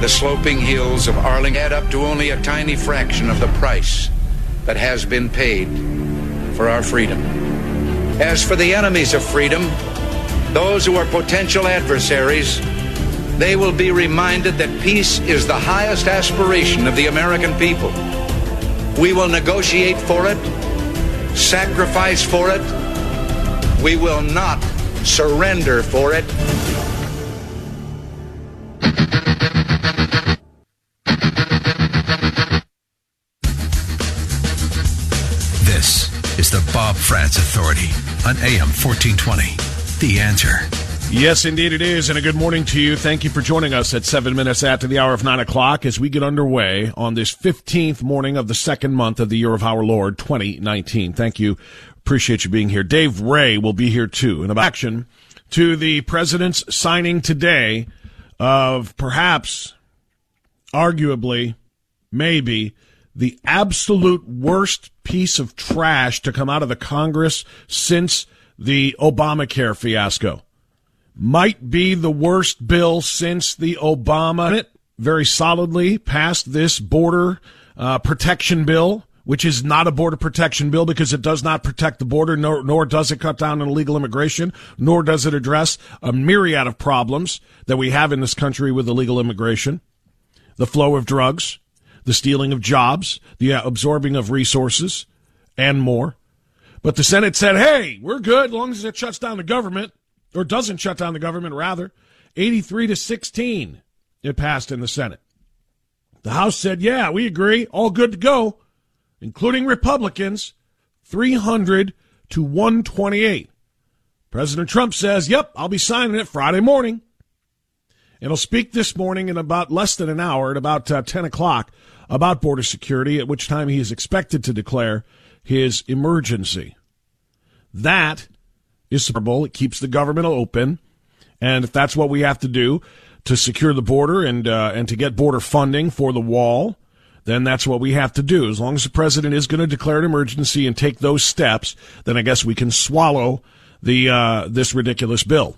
The sloping hills of Arlington add up to only a tiny fraction of the price that has been paid for our freedom. As for the enemies of freedom, those who are potential adversaries, they will be reminded that peace is the highest aspiration of the American people. We will negotiate for it, sacrifice for it. We will not surrender for it. Bob Frantz Authority on AM 1420. The answer. Yes, indeed it is. And a good morning to you. Thank you for joining us at seven minutes after the hour of nine o'clock as we get underway on this 15th morning of the second month of the year of our Lord 2019. Thank you. Appreciate you being here. Dave Ray will be here too in action to the president's signing today of perhaps, arguably, maybe the absolute worst piece of trash to come out of the Congress since the Obamacare fiasco. Might be the worst bill since the Obama very solidly passed this border uh, protection bill, which is not a border protection bill because it does not protect the border, nor, nor does it cut down on illegal immigration, nor does it address a myriad of problems that we have in this country with illegal immigration, the flow of drugs, the stealing of jobs, the absorbing of resources, and more. But the Senate said, hey, we're good as long as it shuts down the government, or doesn't shut down the government, rather. 83 to 16, it passed in the Senate. The House said, yeah, we agree, all good to go, including Republicans, 300 to 128. President Trump says, yep, I'll be signing it Friday morning. And he'll speak this morning in about less than an hour, at about uh, 10 o'clock, about border security, at which time he is expected to declare his emergency. That is supportable. It keeps the government open. And if that's what we have to do to secure the border and, uh, and to get border funding for the wall, then that's what we have to do. As long as the president is going to declare an emergency and take those steps, then I guess we can swallow the, uh, this ridiculous bill.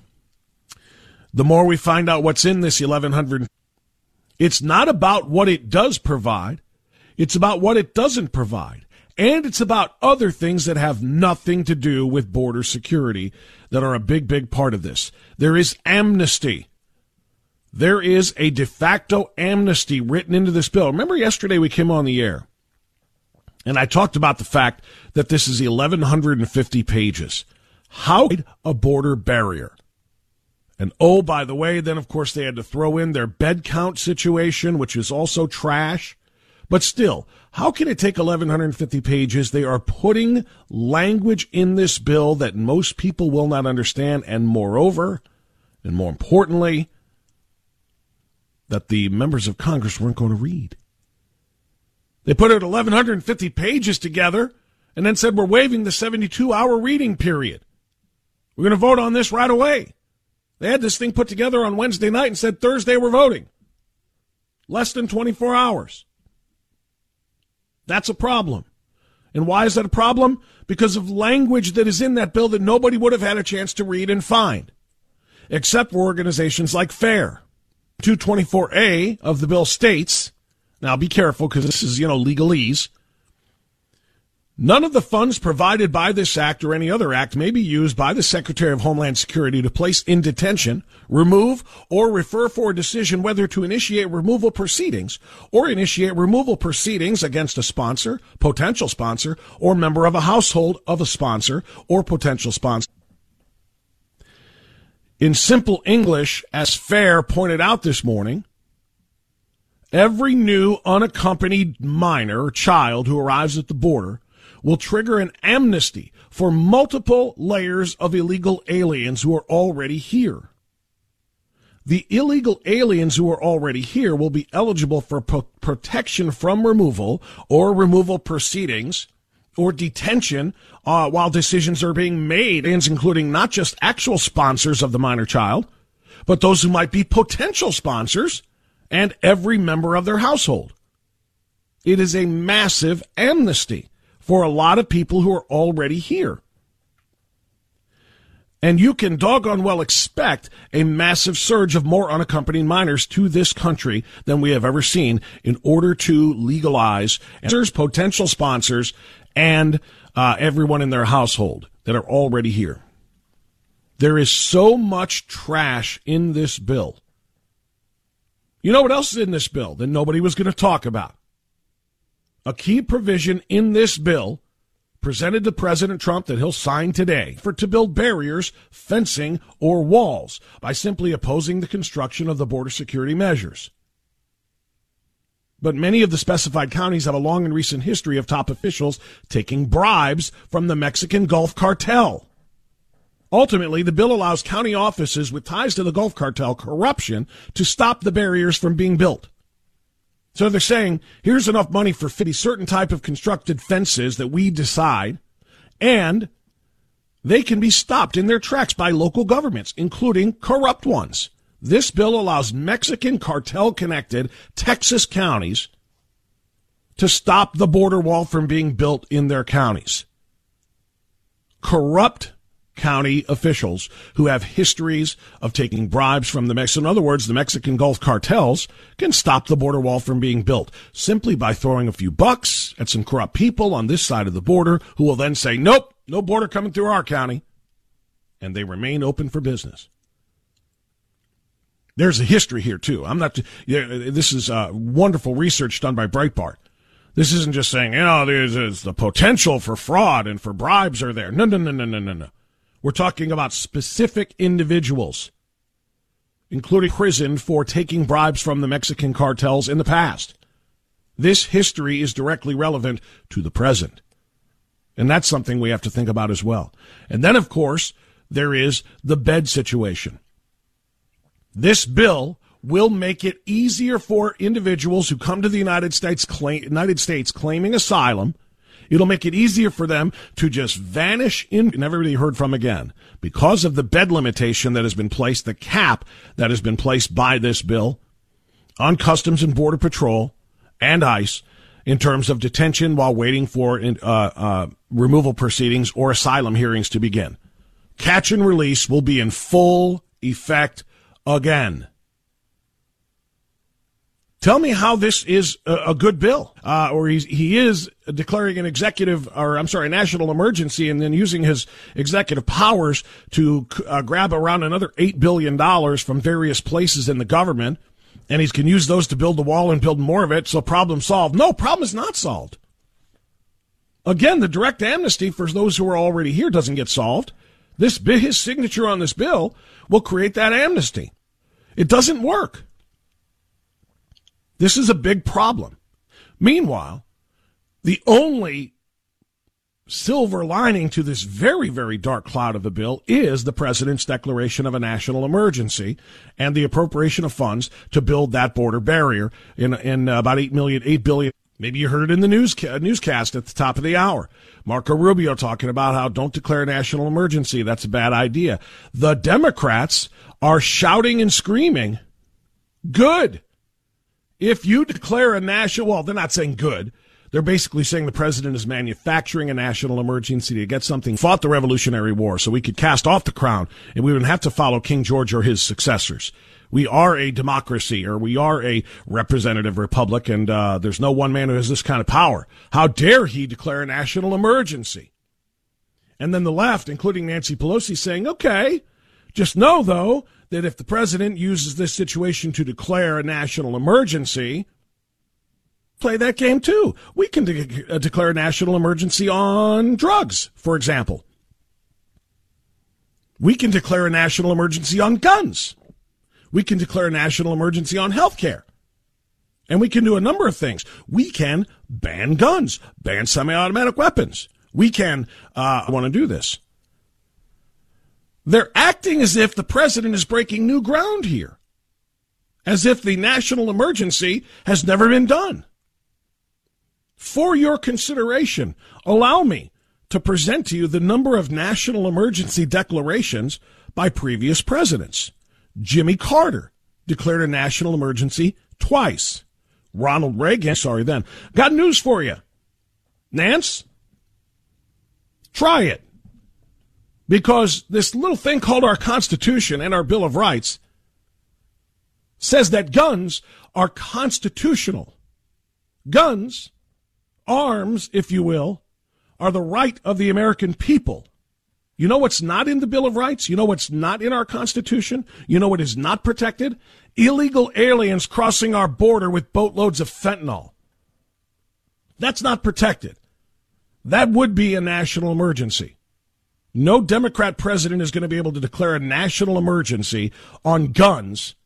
The more we find out what's in this 1100, it's not about what it does provide. It's about what it doesn't provide. And it's about other things that have nothing to do with border security that are a big, big part of this. There is amnesty. There is a de facto amnesty written into this bill. Remember yesterday we came on the air and I talked about the fact that this is 1150 pages. How a border barrier? And oh, by the way, then of course they had to throw in their bed count situation, which is also trash. But still, how can it take 1150 pages? They are putting language in this bill that most people will not understand. And moreover, and more importantly, that the members of Congress weren't going to read. They put out 1150 pages together and then said, we're waiving the 72 hour reading period. We're going to vote on this right away. They had this thing put together on Wednesday night and said Thursday we're voting. Less than 24 hours. That's a problem. And why is that a problem? Because of language that is in that bill that nobody would have had a chance to read and find, except for organizations like FAIR. 224A of the bill states, now be careful because this is, you know, legalese. None of the funds provided by this act or any other act may be used by the Secretary of Homeland Security to place in detention, remove, or refer for a decision whether to initiate removal proceedings or initiate removal proceedings against a sponsor, potential sponsor, or member of a household of a sponsor or potential sponsor. In simple English, as Fair pointed out this morning, every new unaccompanied minor or child who arrives at the border will trigger an amnesty for multiple layers of illegal aliens who are already here. The illegal aliens who are already here will be eligible for pro- protection from removal or removal proceedings or detention uh, while decisions are being made, including not just actual sponsors of the minor child, but those who might be potential sponsors and every member of their household. It is a massive amnesty for a lot of people who are already here. And you can doggone well expect a massive surge of more unaccompanied minors to this country than we have ever seen in order to legalize sponsors, potential sponsors and uh, everyone in their household that are already here. There is so much trash in this bill. You know what else is in this bill that nobody was going to talk about? A key provision in this bill presented to President Trump that he'll sign today for to build barriers, fencing, or walls by simply opposing the construction of the border security measures. But many of the specified counties have a long and recent history of top officials taking bribes from the Mexican Gulf Cartel. Ultimately, the bill allows county offices with ties to the Gulf Cartel corruption to stop the barriers from being built. So they're saying, here's enough money for 50 certain type of constructed fences that we decide, and they can be stopped in their tracks by local governments, including corrupt ones. This bill allows Mexican cartel connected Texas counties to stop the border wall from being built in their counties. Corrupt county officials who have histories of taking bribes from the Mexican. In other words, the Mexican Gulf cartels can stop the border wall from being built simply by throwing a few bucks at some corrupt people on this side of the border who will then say, nope, no border coming through our county. And they remain open for business. There's a history here too. I'm not, this is uh, wonderful research done by Breitbart. This isn't just saying, you know, there's, there's the potential for fraud and for bribes are there. No, no, no, no, no, no, no. We're talking about specific individuals, including prison for taking bribes from the Mexican cartels in the past. This history is directly relevant to the present. And that's something we have to think about as well. And then, of course, there is the bed situation. This bill will make it easier for individuals who come to the United States, claim, United States claiming asylum It'll make it easier for them to just vanish in, never be heard from again. Because of the bed limitation that has been placed, the cap that has been placed by this bill on Customs and Border Patrol and ICE in terms of detention while waiting for uh, uh, removal proceedings or asylum hearings to begin. Catch and release will be in full effect again. Tell me how this is a, good bill, uh, or he's, he is declaring an executive, or I'm sorry, national emergency, and then using his executive powers to uh, grab around another eight billion dollars from various places in the government, and he can use those to build the wall and build more of it. So problem solved. No, problem is not solved. Again, the direct amnesty for those who are already here doesn't get solved. This his signature on this bill will create that amnesty. It doesn't work. This is a big problem. Meanwhile, the only silver lining to this very, very dark cloud of a bill is the president's declaration of a national emergency and the appropriation of funds to build that border barrier in, in uh, about 8 million, 8 billion. Maybe you heard it in the news, uh, newscast at the top of the hour. Marco Rubio talking about how don't declare a national emergency. That's a bad idea. The Democrats are shouting and screaming. Good. If you declare a national, well, they're not saying good. They're basically saying the president is manufacturing a national emergency to get something fought the Revolutionary War so we could cast off the crown and we wouldn't have to follow King George or his successors. We are a democracy, or we are a representative republic, and uh, there's no one man who has this kind of power. How dare he declare a national emergency? And then the left, including Nancy Pelosi, saying, okay, just know, though, that if the president uses this situation to declare a national emergency, play that game too. We can de- uh, declare a national emergency on drugs, for example. We can declare a national emergency on guns. We can declare a national emergency on health care. And we can do a number of things. We can ban guns, ban semi automatic weapons. We can uh, want to do this. They're acting as if the president is breaking new ground here, as if the national emergency has never been done. For your consideration, allow me to present to you the number of national emergency declarations by previous presidents. Jimmy Carter declared a national emergency twice. Ronald Reagan, sorry then. Got news for you. Nance, try it. Because this little thing called our Constitution and our Bill of Rights says that guns are constitutional. Guns, arms, if you will, are the right of the American people. You know what's not in the Bill of Rights? You know what's not in our Constitution? You know what is not protected? Illegal aliens crossing our border with boatloads of fentanyl. That's not protected. That would be a national emergency. No Democrat president is going to be able to declare a national emergency on guns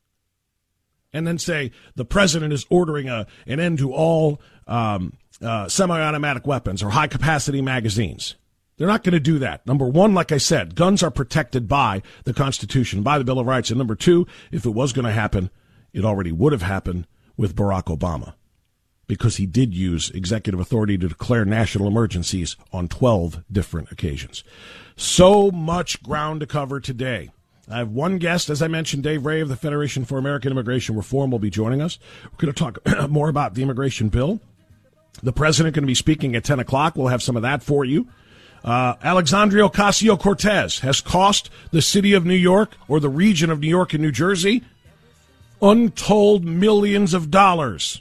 and then say the president is ordering a, an end to all um, uh, semi automatic weapons or high capacity magazines. They're not going to do that. Number one, like I said, guns are protected by the Constitution, by the Bill of Rights. And number two, if it was going to happen, it already would have happened with Barack Obama because he did use executive authority to declare national emergencies on 12 different occasions. So much ground to cover today. I have one guest, as I mentioned, Dave Ray of the Federation for American Immigration Reform will be joining us. We're going to talk more about the immigration bill. The president going to be speaking at 10 o'clock. We'll have some of that for you. Uh, Alexandria Ocasio Cortez has cost the city of New York or the region of New York and New Jersey untold millions of dollars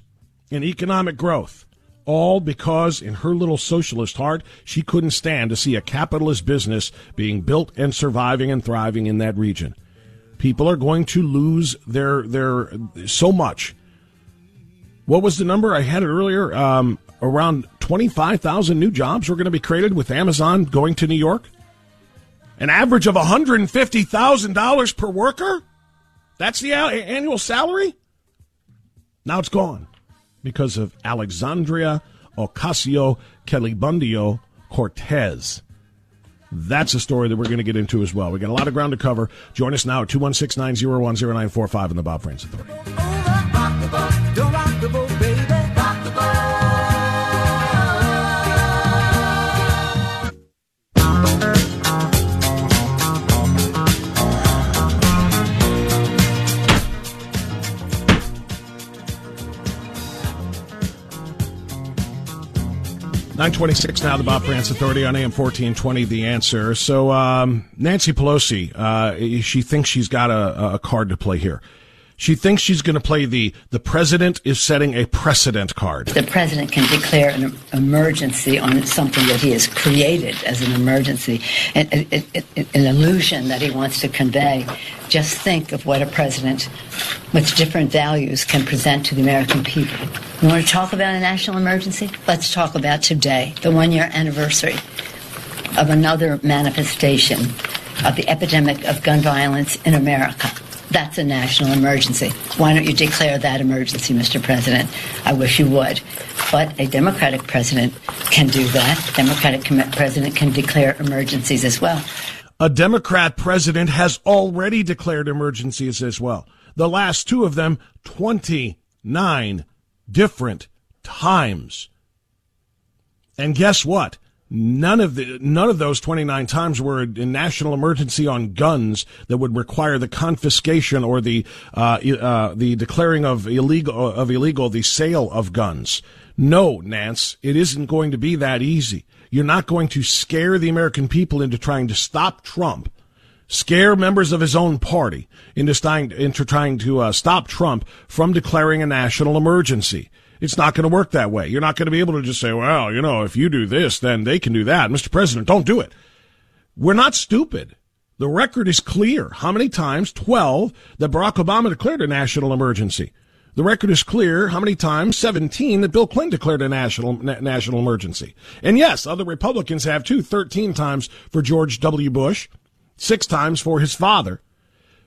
in economic growth. All because, in her little socialist heart, she couldn't stand to see a capitalist business being built and surviving and thriving in that region. People are going to lose their their so much. What was the number I had it earlier? Um, around 25,000 new jobs were going to be created with Amazon going to New York? An average of $150,000 per worker? That's the annual salary? Now it's gone because of Alexandria Ocasio Kelibundio Cortez. That's a story that we're going to get into as well. We got a lot of ground to cover. Join us now at 216 901 0945 in the Bob Frantz Authority. 926 now, the Bob Frantz Authority on AM 1420, The Answer. So, um, Nancy Pelosi, uh, she thinks she's got a, a card to play here. She thinks she's going to play the the president is setting a precedent card. The president can declare an emergency on something that he has created as an emergency, an, an, an illusion that he wants to convey. Just think of what a president with different values can present to the American people. You want to talk about a national emergency? Let's talk about today, the one year anniversary of another manifestation of the epidemic of gun violence in America. That's a national emergency. Why don't you declare that emergency, Mr. President? I wish you would. But a Democratic president can do that. Democratic president can declare emergencies as well. A Democrat president has already declared emergencies as well. The last two of them, 29 different times. And guess what? None of the none of those 29 times were a national emergency on guns that would require the confiscation or the uh, uh, the declaring of illegal of illegal the sale of guns. No, Nance, it isn't going to be that easy. You're not going to scare the American people into trying to stop Trump scare members of his own party into, trying, into trying to uh, stop Trump from declaring a national emergency. It's not going to work that way. You're not going to be able to just say, well, you know, if you do this, then they can do that. Mr. President, don't do it. We're not stupid. The record is clear. How many times? 12 that Barack Obama declared a national emergency. The record is clear how many times 17 that Bill Clinton declared a national na- national emergency. And yes, other Republicans have too 13 times for George W. Bush, 6 times for his father.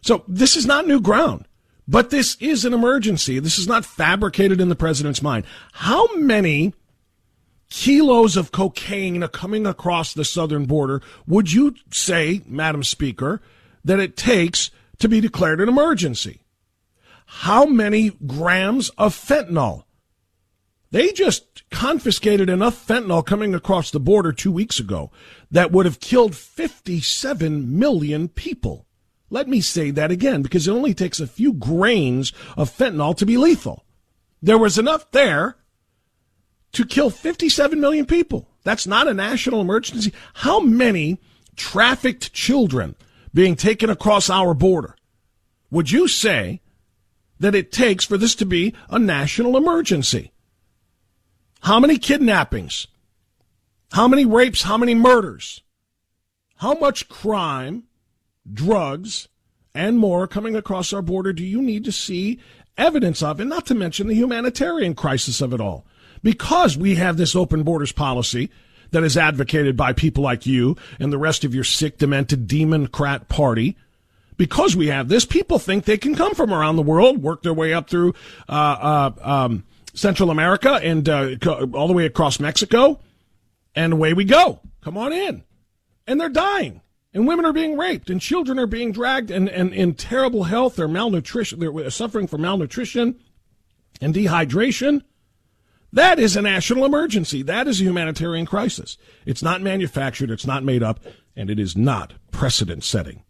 So this is not new ground. But this is an emergency. This is not fabricated in the president's mind. How many kilos of cocaine are coming across the southern border would you say, Madam Speaker, that it takes to be declared an emergency? how many grams of fentanyl. They just confiscated enough fentanyl coming across the border two weeks ago that would have killed 57 million people. Let me say that again because it only takes a few grains of fentanyl to be lethal. There was enough there to kill 57 million people. That's not a national emergency. How many trafficked children being taken across our border would you say that it takes for this to be a national emergency. How many kidnappings? How many rapes? How many murders? How much crime, drugs, and more coming across our border do you need to see evidence of? And not to mention the humanitarian crisis of it all. Because we have this open borders policy that is advocated by people like you and the rest of your sick, demented, democrat party because we have this, people think they can come from around the world, work their way up through uh, uh, um, Central America and uh, all the way across Mexico, and away we go. Come on in, and they're dying, and women are being raped, and children are being dragged, and, and in terrible health. They're malnutrition. They're suffering from malnutrition and dehydration. That is a national emergency. That is a humanitarian crisis. It's not manufactured. It's not made up, and it is not precedent setting.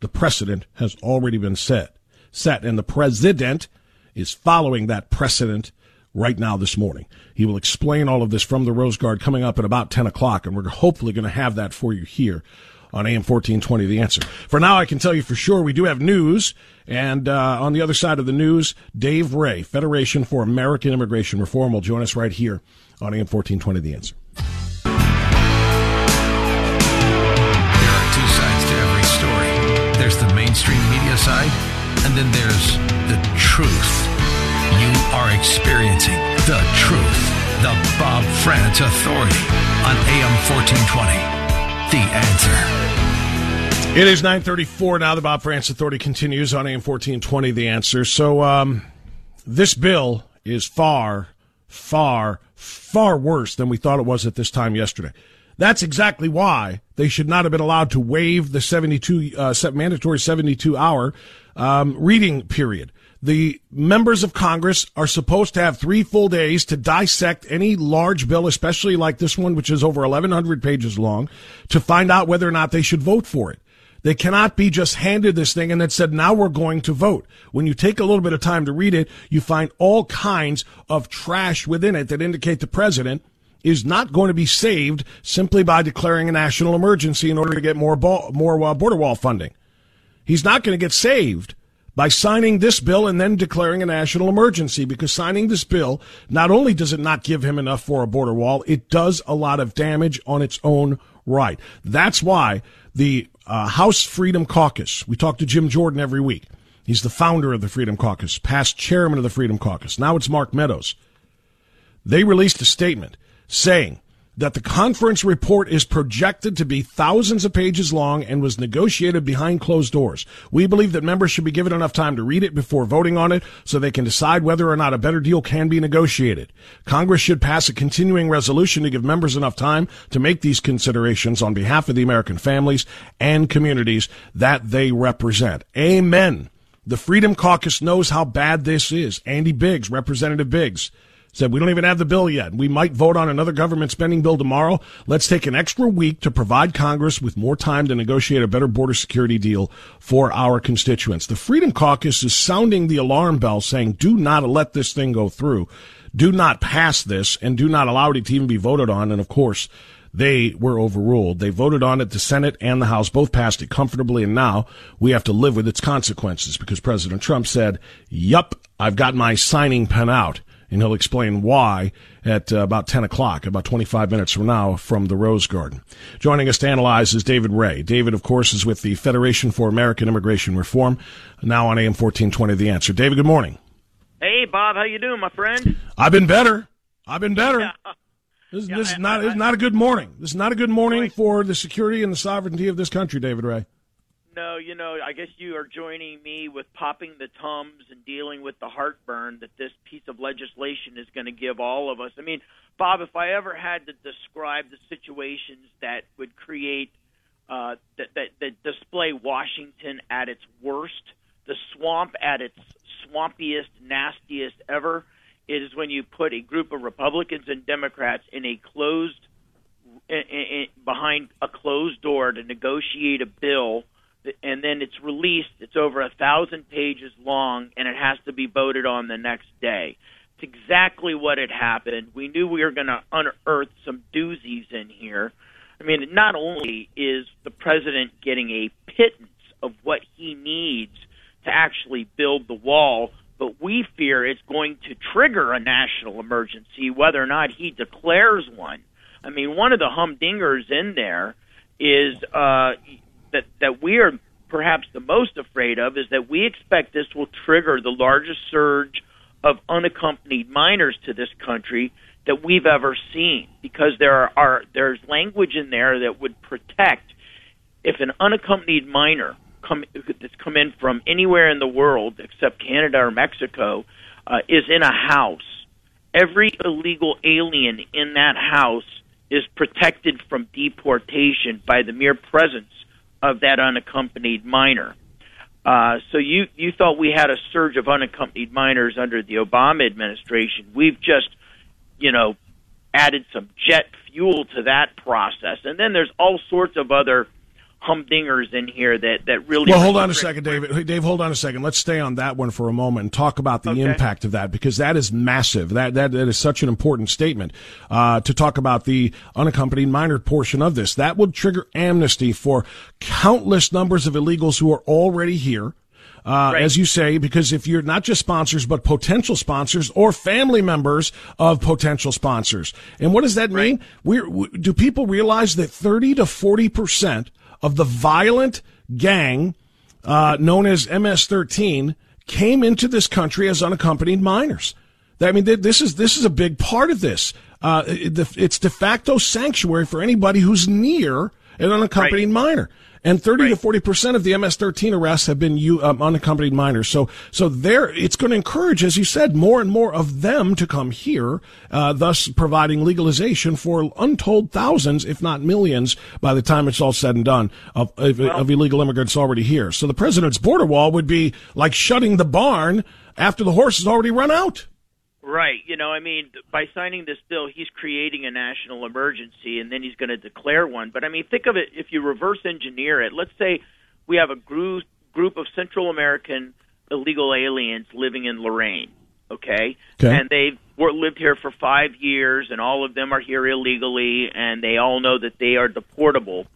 The precedent has already been set, set, and the president is following that precedent right now this morning. He will explain all of this from the Rose Garden coming up at about 10 o'clock, and we're hopefully going to have that for you here on AM 1420, The Answer. For now, I can tell you for sure we do have news, and uh, on the other side of the news, Dave Ray, Federation for American Immigration Reform, will join us right here on AM 1420, The Answer. There are two sides to every story there's the mainstream media side, and then there's the truth. You are experiencing the truth. The Bob Frantz Authority on AM 1420. The answer. It is 934 now. The Bob Frantz Authority continues on AM 1420. The answer. So, um, this bill is far, far, far worse than we thought it was at this time yesterday. That's exactly why they should not have been allowed to waive the 72 uh, mandatory 72 hour um, reading period. The members of Congress are supposed to have three full days to dissect any large bill, especially like this one, which is over 1,100 pages long, to find out whether or not they should vote for it. They cannot be just handed this thing and then said, now we're going to vote. When you take a little bit of time to read it, you find all kinds of trash within it that indicate the president is not going to be saved simply by declaring a national emergency in order to get more ball, more uh, border wall funding. He's not going to get saved by signing this bill and then declaring a national emergency because signing this bill not only does it not give him enough for a border wall, it does a lot of damage on its own right. That's why the uh, House Freedom Caucus, we talk to Jim Jordan every week. He's the founder of the Freedom Caucus, past chairman of the Freedom Caucus. Now it's Mark Meadows. They released a statement saying that the conference report is projected to be thousands of pages long and was negotiated behind closed doors. We believe that members should be given enough time to read it before voting on it so they can decide whether or not a better deal can be negotiated. Congress should pass a continuing resolution to give members enough time to make these considerations on behalf of the American families and communities that they represent. Amen. The Freedom Caucus knows how bad this is. Andy Biggs, Representative Biggs, said, We don't even have the bill yet. We might vote on another government spending bill tomorrow. Let's take an extra week to provide Congress with more time to negotiate a better border security deal for our constituents. The Freedom Caucus is sounding the alarm bell saying, Do not let this thing go through. Do not pass this and do not allow it to even be voted on. And of course, they were overruled. They voted on it. The Senate and the House both passed it comfortably, and now we have to live with its consequences because President Trump said, "Yup, I've got my signing pen out." And he'll explain why at uh, about 10 o'clock, about 25 minutes from now, from the Rose Garden. Joining us to analyze is David Ray. David, of course, is with the Federation for American Immigration Reform, now on AM 1420 The Answer. David, good morning. Hey, Bob, how you doing, my friend? I've been better. I've been better. Yeah. This, yeah, this is not, I, I, not a good morning. This is not a good morning for the security and the sovereignty of this country, David Ray. No, you know, I guess you are joining me with popping the tums and dealing with the heartburn that this piece of legislation is going to give all of us. I mean, Bob, if I ever had to describe the situations that would create uh, that, that that display Washington at its worst, the swamp at its swampiest, nastiest ever, is when you put a group of Republicans and Democrats in a closed in, in, behind a closed door to negotiate a bill and then it's released. It's over a thousand pages long, and it has to be voted on the next day. It's exactly what had happened. We knew we were going to unearth some doozies in here. I mean, not only is the president getting a pittance of what he needs to actually build the wall, but we fear it's going to trigger a national emergency, whether or not he declares one. I mean, one of the humdingers in there is uh, that that we are perhaps the most afraid of is that we expect this will trigger the largest surge of unaccompanied minors to this country that we've ever seen. Because there are, there's language in there that would protect if an unaccompanied minor come that's come in from anywhere in the world except Canada or Mexico uh, is in a house. Every illegal alien in that house is protected from deportation by the mere presence of that unaccompanied minor. Uh, so you you thought we had a surge of unaccompanied minors under the Obama administration. We've just, you know, added some jet fuel to that process, and then there's all sorts of other humdingers in here that that really. Well, hold on a second, David. Dave, hold on a second. Let's stay on that one for a moment and talk about the okay. impact of that because that is massive. That that, that is such an important statement uh, to talk about the unaccompanied minor portion of this. That would trigger amnesty for countless numbers of illegals who are already here. Uh, right. as you say, because if you're not just sponsors, but potential sponsors or family members of potential sponsors. And what does that mean? Right. We, do people realize that 30 to 40 percent of the violent gang uh, known as MS-13 came into this country as unaccompanied minors. I mean, this is this is a big part of this. Uh, it's de facto sanctuary for anybody who's near an unaccompanied right. minor and 30 right. to 40 percent of the MS-13 arrests have been um, unaccompanied minors. So, so there, it's going to encourage, as you said, more and more of them to come here, uh, thus providing legalization for untold thousands, if not millions, by the time it's all said and done, of, of, well, of illegal immigrants already here. So the president's border wall would be like shutting the barn after the horse has already run out. Right. You know, I mean, by signing this bill, he's creating a national emergency, and then he's going to declare one. But I mean, think of it if you reverse engineer it. Let's say we have a group group of Central American illegal aliens living in Lorain, Okay, okay. and they've were, lived here for five years, and all of them are here illegally, and they all know that they are deportable.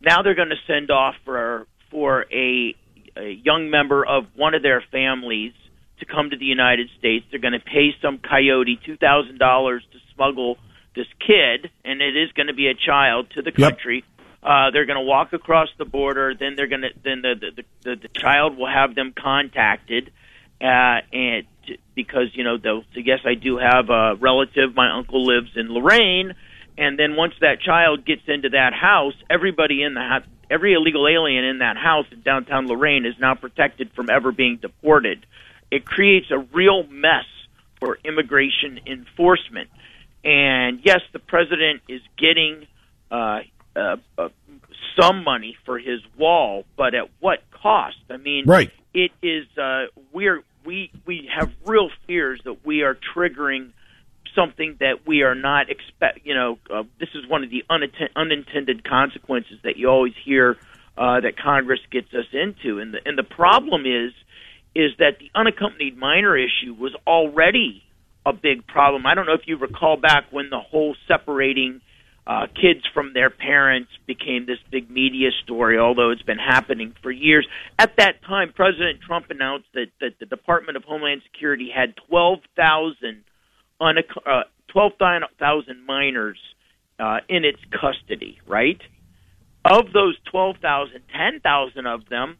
Now they're going to send off for for a, a young member of one of their families to come to the United States. They're going to pay some coyote two thousand dollars to smuggle this kid, and it is going to be a child to the country. Yep. Uh, they're going to walk across the border. Then they're going to then the the, the the child will have them contacted, uh, and because you know they'll say yes, I do have a relative. My uncle lives in Lorain, and then once that child gets into that house, everybody in the house, every illegal alien in that house in downtown Lorain is now protected from ever being deported it creates a real mess for immigration enforcement. And yes, the president is getting uh, uh, uh, some money for his wall, but at what cost? I mean, right. it is uh, we're we we have real fears that we are triggering something that we are not expect. You know, uh, this is one of the unattend- unintended consequences that you always hear uh, that Congress gets us into, and the and the problem is is that the unaccompanied minor issue was already a big problem. I don't know if you recall back when the whole separating uh, kids from their parents became this big media story, although it's been happening for years. At that time, President Trump announced that, that the Department of Homeland Security had 12,000 uh, 12,000 minors uh, in its custody, right? Of those 12,000, 10,000 of them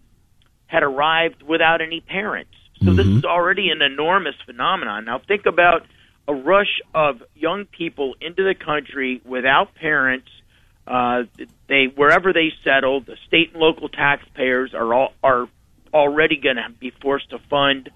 had arrived without any parents. So mm-hmm. this is already an enormous phenomenon. Now think about a rush of young people into the country without parents. Uh, they wherever they settle, the state and local taxpayers are all, are already going to be forced to fund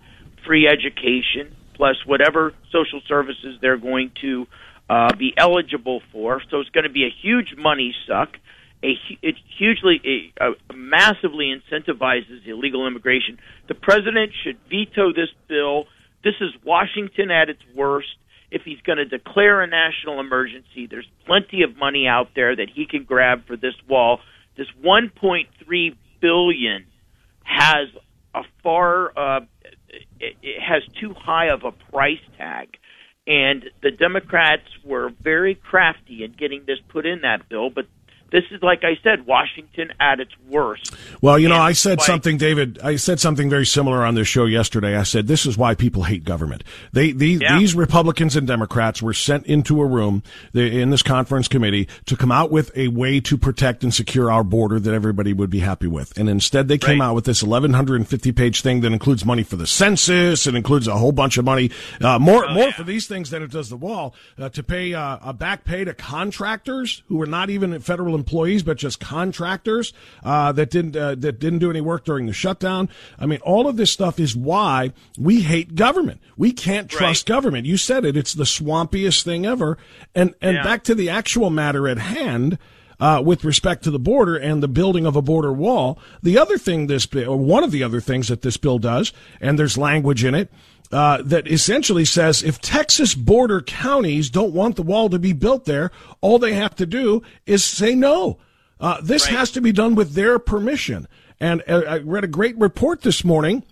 free education plus whatever social services they're going to uh, be eligible for. So it's going to be a huge money suck. A, it hugely, a, a massively incentivizes illegal immigration. The president should veto this bill. This is Washington at its worst. If he's going to declare a national emergency, there's plenty of money out there that he can grab for this wall. This 1.3 billion has a far uh, it, it has too high of a price tag. And the Democrats were very crafty in getting this put in that bill, but this is like I said, Washington at its worst. Well, you know, I said something, David. I said something very similar on this show yesterday. I said this is why people hate government. They, these, yeah. these Republicans and Democrats were sent into a room in this conference committee to come out with a way to protect and secure our border that everybody would be happy with, and instead they came right. out with this 1150 page thing that includes money for the census it includes a whole bunch of money, uh, more oh, more yeah. for these things than it does the wall, uh, to pay uh, a back pay to contractors who are not even federal employees, but just contractors uh, that didn't uh, that didn't do any work during the shutdown. I mean, all of this stuff is why we hate government. We can't trust right. government. You said it; it's the swampiest thing ever. And and yeah. back to the actual matter at hand. Uh, with respect to the border and the building of a border wall. The other thing this bill, or one of the other things that this bill does, and there's language in it, uh, that essentially says if Texas border counties don't want the wall to be built there, all they have to do is say no. Uh, this right. has to be done with their permission. And uh, I read a great report this morning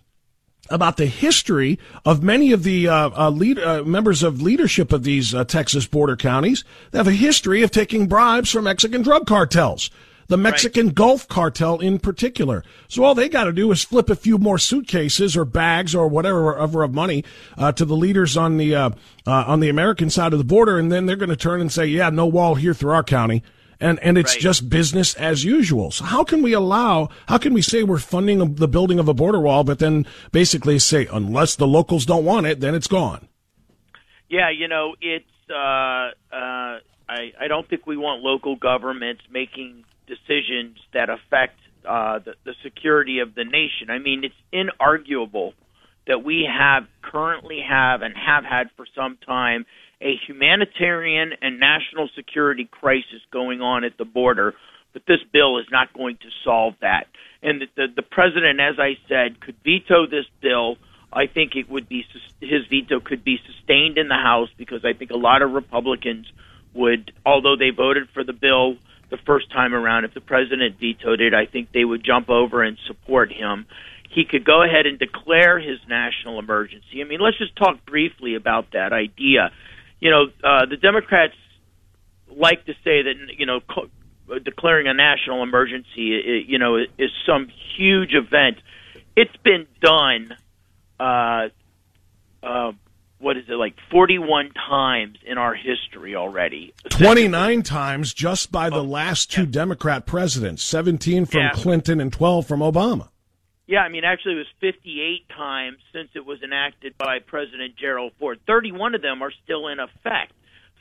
about the history of many of the uh, uh, lead, uh, members of leadership of these uh, Texas border counties. They have a history of taking bribes from Mexican drug cartels the Mexican right. Gulf cartel in particular. So all they got to do is flip a few more suitcases or bags or whatever ever of money uh, to the leaders on the uh, uh, on the American side of the border, and then they're going to turn and say, "Yeah, no wall here through our county." And, and it's right. just business as usual. So how can we allow, how can we say we're funding the building of a border wall, but then basically say, unless the locals don't want it, then it's gone? Yeah, you know, it's, uh, uh, I, I don't think we want local governments making decisions that affect uh, the, the security of the nation. I mean, it's inarguable that we have currently have and have had for some time a humanitarian and national security crisis going on at the border, but this bill is not going to solve that. And the, the, the president, as I said, could veto this bill. I think it would be his veto could be sustained in the House because I think a lot of Republicans would, although they voted for the bill the first time around. If the president vetoed it, I think they would jump over and support him. He could go ahead and declare his national emergency. I mean, let's just talk briefly about that idea. You know, uh, the Democrats like to say that you know co- declaring a national emergency, you know, is some huge event. It's been done uh, uh, what is it like 41 times in our history already? 29 times just by the oh, last two yeah. democrat presidents. 17 from yeah. clinton and 12 from obama. Yeah i mean actually it was 58 times since it was enacted by president gerald ford. 31 of them are still in effect.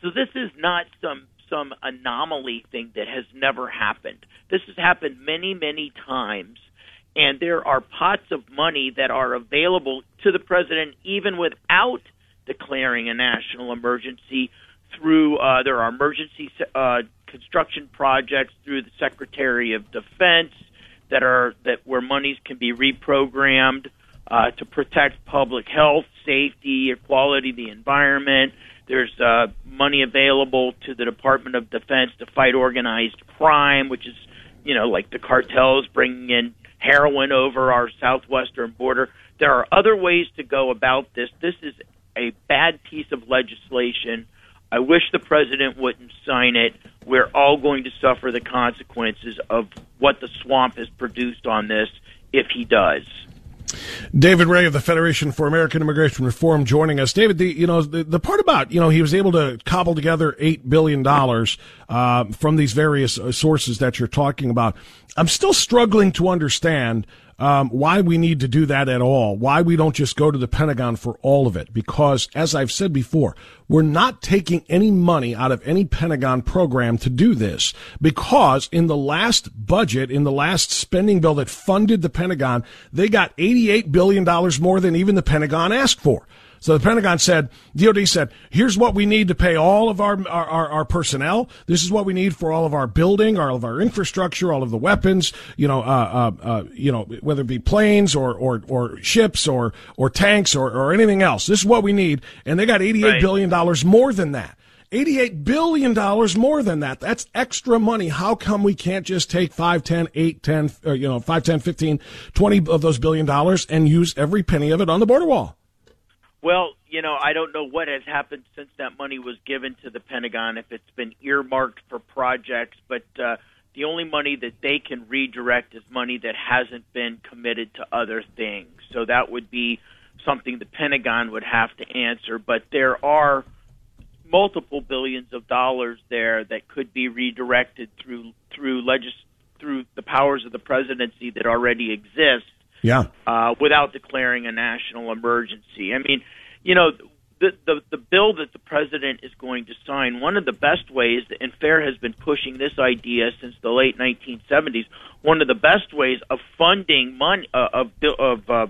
So this is not some some anomaly thing that has never happened. This has happened many many times. And there are pots of money that are available to the president even without declaring a national emergency through uh, there are emergency uh, construction projects through the Secretary of Defense that are that where monies can be reprogrammed uh, to protect public health, safety, equality, the environment. There's uh, money available to the Department of Defense to fight organized crime, which is you know like the cartels bringing in heroin over our southwestern border. There are other ways to go about this. This is a bad piece of legislation. I wish the president wouldn't sign it. we're all going to suffer the consequences of what the swamp has produced on this if he does. David Ray of the Federation for American Immigration Reform joining us. David, the you know the, the part about you know he was able to cobble together eight billion dollars uh, from these various uh, sources that you're talking about. I'm still struggling to understand um, why we need to do that at all, why we don't just go to the Pentagon for all of it. Because, as I've said before, we're not taking any money out of any Pentagon program to do this. Because in the last budget, in the last spending bill that funded the Pentagon, they got $88 billion more than even the Pentagon asked for. So the Pentagon said, DOD said, here's what we need to pay all of our, our, our, our, personnel. This is what we need for all of our building, all of our infrastructure, all of the weapons, you know, uh, uh, uh, you know, whether it be planes or, or, or ships or, or tanks or, or anything else. This is what we need. And they got eighty-eight right. billion dollars more than that. $88 billion more than that. That's extra money. How come we can't just take 5, 10, 8, 10, uh, you know, 5, 10, 15, 20 of those billion dollars and use every penny of it on the border wall? Well, you know, I don't know what has happened since that money was given to the Pentagon, if it's been earmarked for projects, but uh, the only money that they can redirect is money that hasn't been committed to other things. So that would be something the Pentagon would have to answer. But there are multiple billions of dollars there that could be redirected through through legis through the powers of the presidency that already exist yeah. Uh, without declaring a national emergency. I mean, you know, the, the the bill that the president is going to sign. One of the best ways, and FAIR has been pushing this idea since the late 1970s. One of the best ways of funding money uh, of of uh,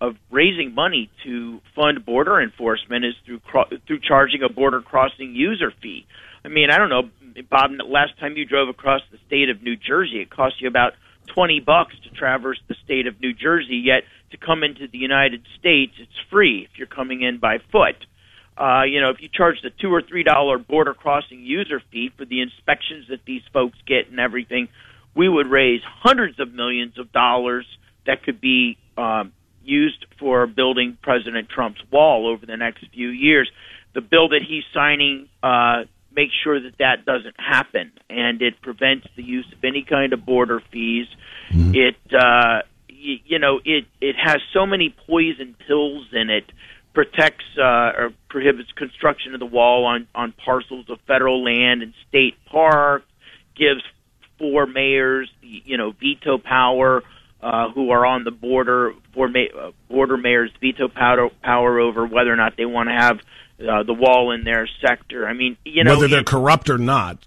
of raising money to fund border enforcement is through cro- through charging a border crossing user fee. I mean, I don't know, Bob. Last time you drove across the state of New Jersey, it cost you about 20 bucks to traverse the state of New Jersey, yet to come into the United States, it's free if you're coming in by foot. Uh, you know, if you charge the two or three dollar border crossing user fee for the inspections that these folks get and everything, we would raise hundreds of millions of dollars that could be um, used for building President Trump's wall over the next few years. The bill that he's signing uh, make sure that that doesn't happen, and it prevents the use of any kind of border fees. Mm-hmm. It, uh, y- you know, it it has so many poison pills in it. Protects uh, or prohibits construction of the wall on on parcels of federal land and state parks. Gives four mayors, you know, veto power. Uh, who are on the border for ma- uh, border mayors veto power, power over whether or not they want to have uh, the wall in their sector. I mean, you know, whether they're corrupt or not.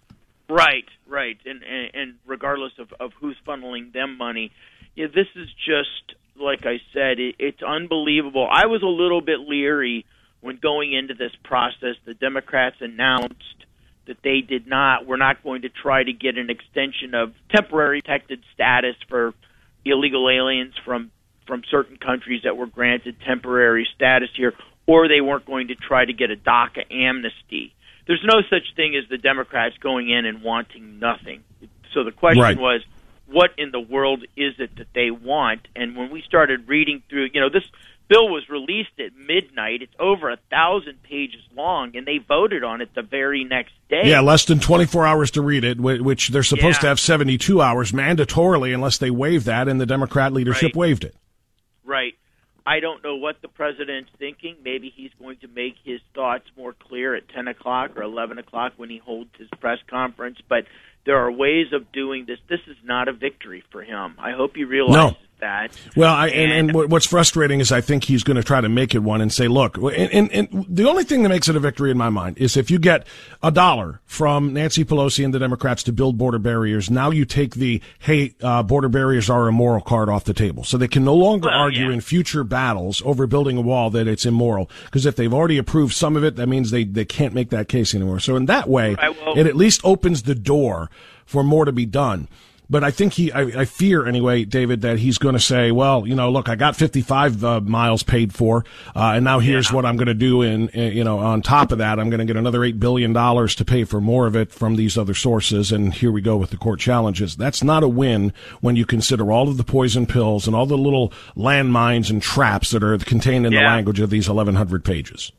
Right, right, and and, and regardless of of who's funneling them money, yeah, this is just like I said, it, it's unbelievable. I was a little bit leery when going into this process. The Democrats announced that they did not were not going to try to get an extension of temporary protected status for illegal aliens from from certain countries that were granted temporary status here or they weren't going to try to get a DACA amnesty. There's no such thing as the Democrats going in and wanting nothing. So the question right. was, what in the world is it that they want? And when we started reading through, you know, this bill was released at midnight. It's over a thousand pages long, and they voted on it the very next day. Yeah, less than 24 hours to read it, which they're supposed yeah. to have 72 hours mandatorily unless they waive that, and the Democrat leadership right. waived it. Right. I don't know what the president's thinking. Maybe he's going to make his thoughts more clear at 10 o'clock or 11 o'clock when he holds his press conference. But there are ways of doing this. This is not a victory for him. I hope he realizes that. Well, I, and, and, what's frustrating is I think he's going to try to make it one and say, look, and, and, and, the only thing that makes it a victory in my mind is if you get a dollar from Nancy Pelosi and the Democrats to build border barriers, now you take the, hey, uh, border barriers are immoral card off the table. So they can no longer well, argue yeah. in future battles over building a wall that it's immoral. Because if they've already approved some of it, that means they, they can't make that case anymore. So in that way, right, well, it at least opens the door for more to be done. But I think he, I, I fear anyway, David, that he's going to say, well, you know, look, I got 55 uh, miles paid for, uh, and now here's yeah. what I'm going to do. And, you know, on top of that, I'm going to get another $8 billion to pay for more of it from these other sources. And here we go with the court challenges. That's not a win when you consider all of the poison pills and all the little landmines and traps that are contained in yeah. the language of these 1,100 pages.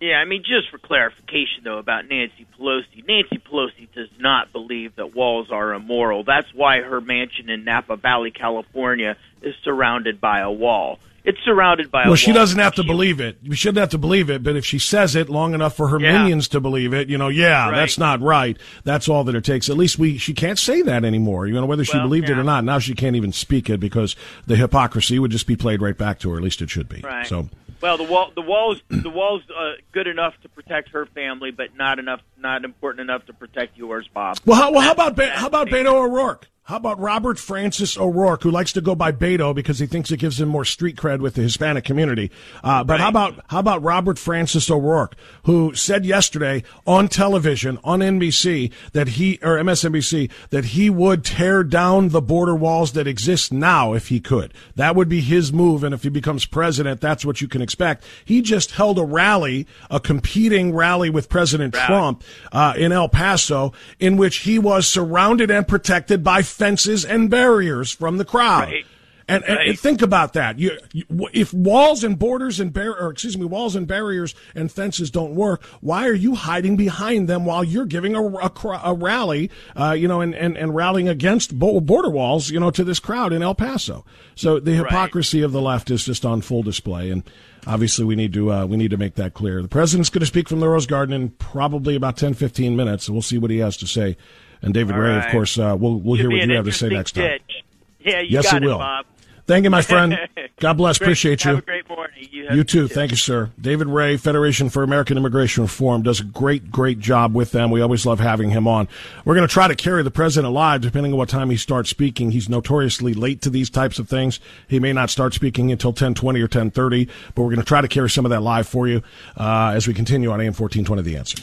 Yeah, I mean, just for clarification, though, about Nancy Pelosi, Nancy Pelosi does not believe that walls are immoral. That's why her mansion in Napa Valley, California, is surrounded by a wall. It's surrounded by a wall. well, she doesn't have to believe it. We shouldn't have to believe it, but if she says it long enough for her Yeah. minions to believe it, you know, yeah, Right. that's not right. That's all that it takes. At least we she can't say that anymore. You know, whether she Well, believed it or not. Now she can't even speak it because the hypocrisy would just be played right back to her. At least it should be. Right. So. Well, the wall, the walls, the walls, uh, good enough to protect her family, but not enough, not important enough to protect yours, Bob. Well, how, well, how about That's- how about Beto O'Rourke? How about Robert Francis O'Rourke, who likes to go by Beto because he thinks it gives him more street cred with the Hispanic community? Uh, but how about how about Robert Francis O'Rourke, who said yesterday on television on NBC that he or MSNBC that he would tear down the border walls that exist now if he could. That would be his move, and if he becomes president, that's what you can expect. He just held a rally, a competing rally with President Trump uh, in El Paso, in which he was surrounded and protected by fences and barriers from the crowd. Right. And, and- and think about that. You, you, if walls and borders and bar, or excuse me, walls and barriers and fences don't work, why are you hiding behind them while you're giving a, a, a rally, uh, you know, and, and, and rallying against bo- border walls, you know, to this crowd in El Paso? So the hypocrisy of the left is just on full display, and obviously we need to uh, we need to make that clear. The president's going to speak from the Rose Garden in probably about 10, 15 minutes, and we'll see what he has to say. And David All Ray, of course, uh, we'll we'll hear Should be what you have to say interesting next time. Yeah, you Yes, got it will. Bob. Thank you, my friend. God bless. Great. Appreciate you. Have a great morning. You, have You too. Thank you, sir. David Ray, Federation for American Immigration Reform, does a great, great job with them. We always love having him on. We're going to try to carry the president live, depending on what time he starts speaking. He's notoriously late to these types of things. He may not start speaking until 1020 or 1030, but we're going to try to carry some of that live for you uh, as we continue on AM 1420 The Answer.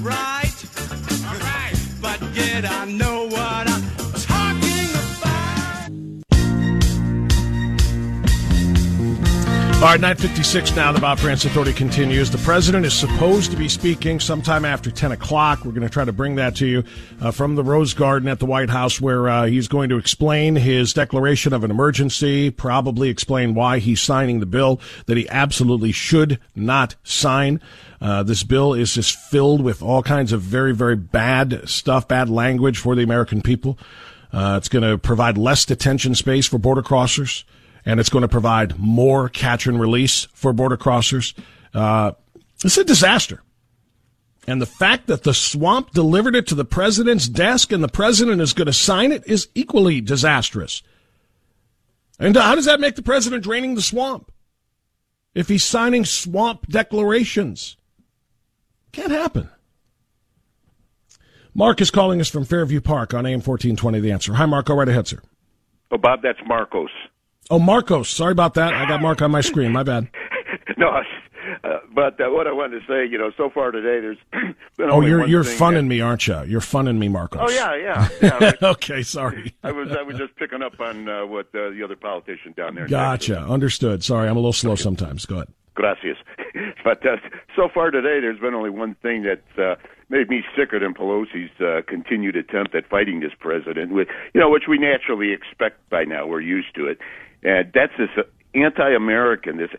right. I know what I'm talking about. All right, 956 now. The Bob Frantz Authority continues. The president is supposed to be speaking sometime after 10 o'clock. We're going to try to bring that to you uh, from the Rose Garden at the White House, where uh, he's going to explain his declaration of an emergency, probably explain why he's signing the bill that he absolutely should not sign. Uh, this bill is just filled with all kinds of very, very bad stuff, bad language for the American people. Uh, it's going to provide less detention space for border crossers and it's going to provide more catch and release for border crossers. Uh, it's a disaster. And the fact that the swamp delivered it to the president's desk and the president is going to sign it is equally disastrous. And how does that make the president draining the swamp? If he's signing swamp declarations, can't happen. Mark is calling us from Fairview Park on AM 1420 The Answer. Hi, Mark. Go right ahead, sir. Oh, Bob, that's Marcos. Oh, Marcos. Sorry about that. I got Mark on my screen. My bad. no, uh, but uh, what I wanted to say, you know, so far today, there's been Oh, you're you're funning that- me, aren't you? You're funning me, Marcos. Oh yeah, yeah, yeah. okay, sorry. I was I was just picking up on uh, what uh, the other politician down there. Gotcha. Understood. Sorry, I'm a little slow sometimes. Go ahead. Gracias. But uh, so far today, there's been only one thing that's uh, made me sicker than Pelosi's uh, continued attempt at fighting this president, with you know, which we naturally expect by now. We're used to it, and that's this uh, anti-American, this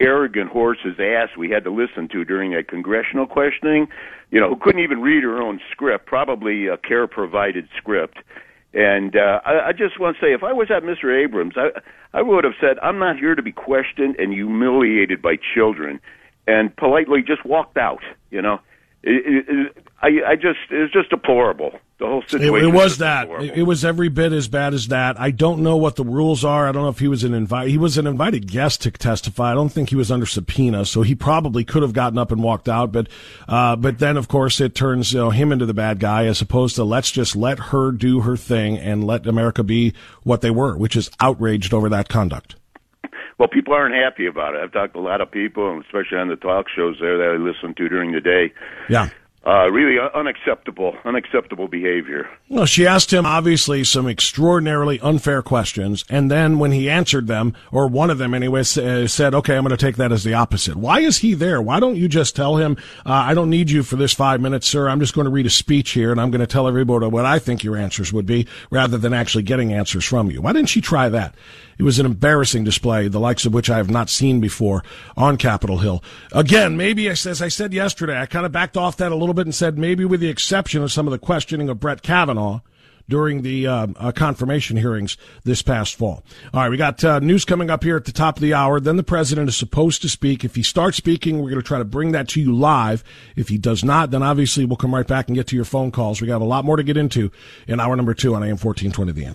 arrogant horse's ass we had to listen to during that congressional questioning. You know, who couldn't even read her own script, probably a CAIR-provided script. And uh, I, I just want to say, if I was at Mr. Abrams, I, I would have said, "I'm not here to be questioned and humiliated by children," and politely just walked out. You know, it, it, it, I, I just it was just deplorable. The whole It, situation. it was just that. It, it was every bit as bad as that. I don't know what the rules are. I don't know if he was an invite. He was an invited guest to testify. I don't think he was under subpoena, so he probably could have gotten up and walked out. But, uh, but then of course it turns you know, him into the bad guy as opposed to let's just let her do her thing and let America be what they were, which is outraged over that conduct. Well, people aren't happy about it. I've talked to a lot of people, especially on the talk shows there that I listen to during the day. Yeah. Uh, really unacceptable, unacceptable behavior. Well, she asked him obviously some extraordinarily unfair questions, and then when he answered them, or one of them anyway, uh, said, "Okay, I'm going to take that as the opposite." Why is he there? Why don't you just tell him, uh, "I don't need you for this five minutes, sir. I'm just going to read a speech here, and I'm going to tell everybody what I think your answers would be, rather than actually getting answers from you." Why didn't she try that? It was an embarrassing display, the likes of which I have not seen before on Capitol Hill. Again, maybe as I said yesterday, I kind of backed off that a little bit and said maybe with the exception of some of the questioning of Brett Kavanaugh during the uh, uh, confirmation hearings this past fall. All right, we got uh, news coming up here at the top of the hour. Then the president is supposed to speak. If he starts speaking, we're going to try to bring that to you live. If he does not, then obviously we'll come right back and get to your phone calls. We got a lot more to get into in hour number two on AM 1420 The End.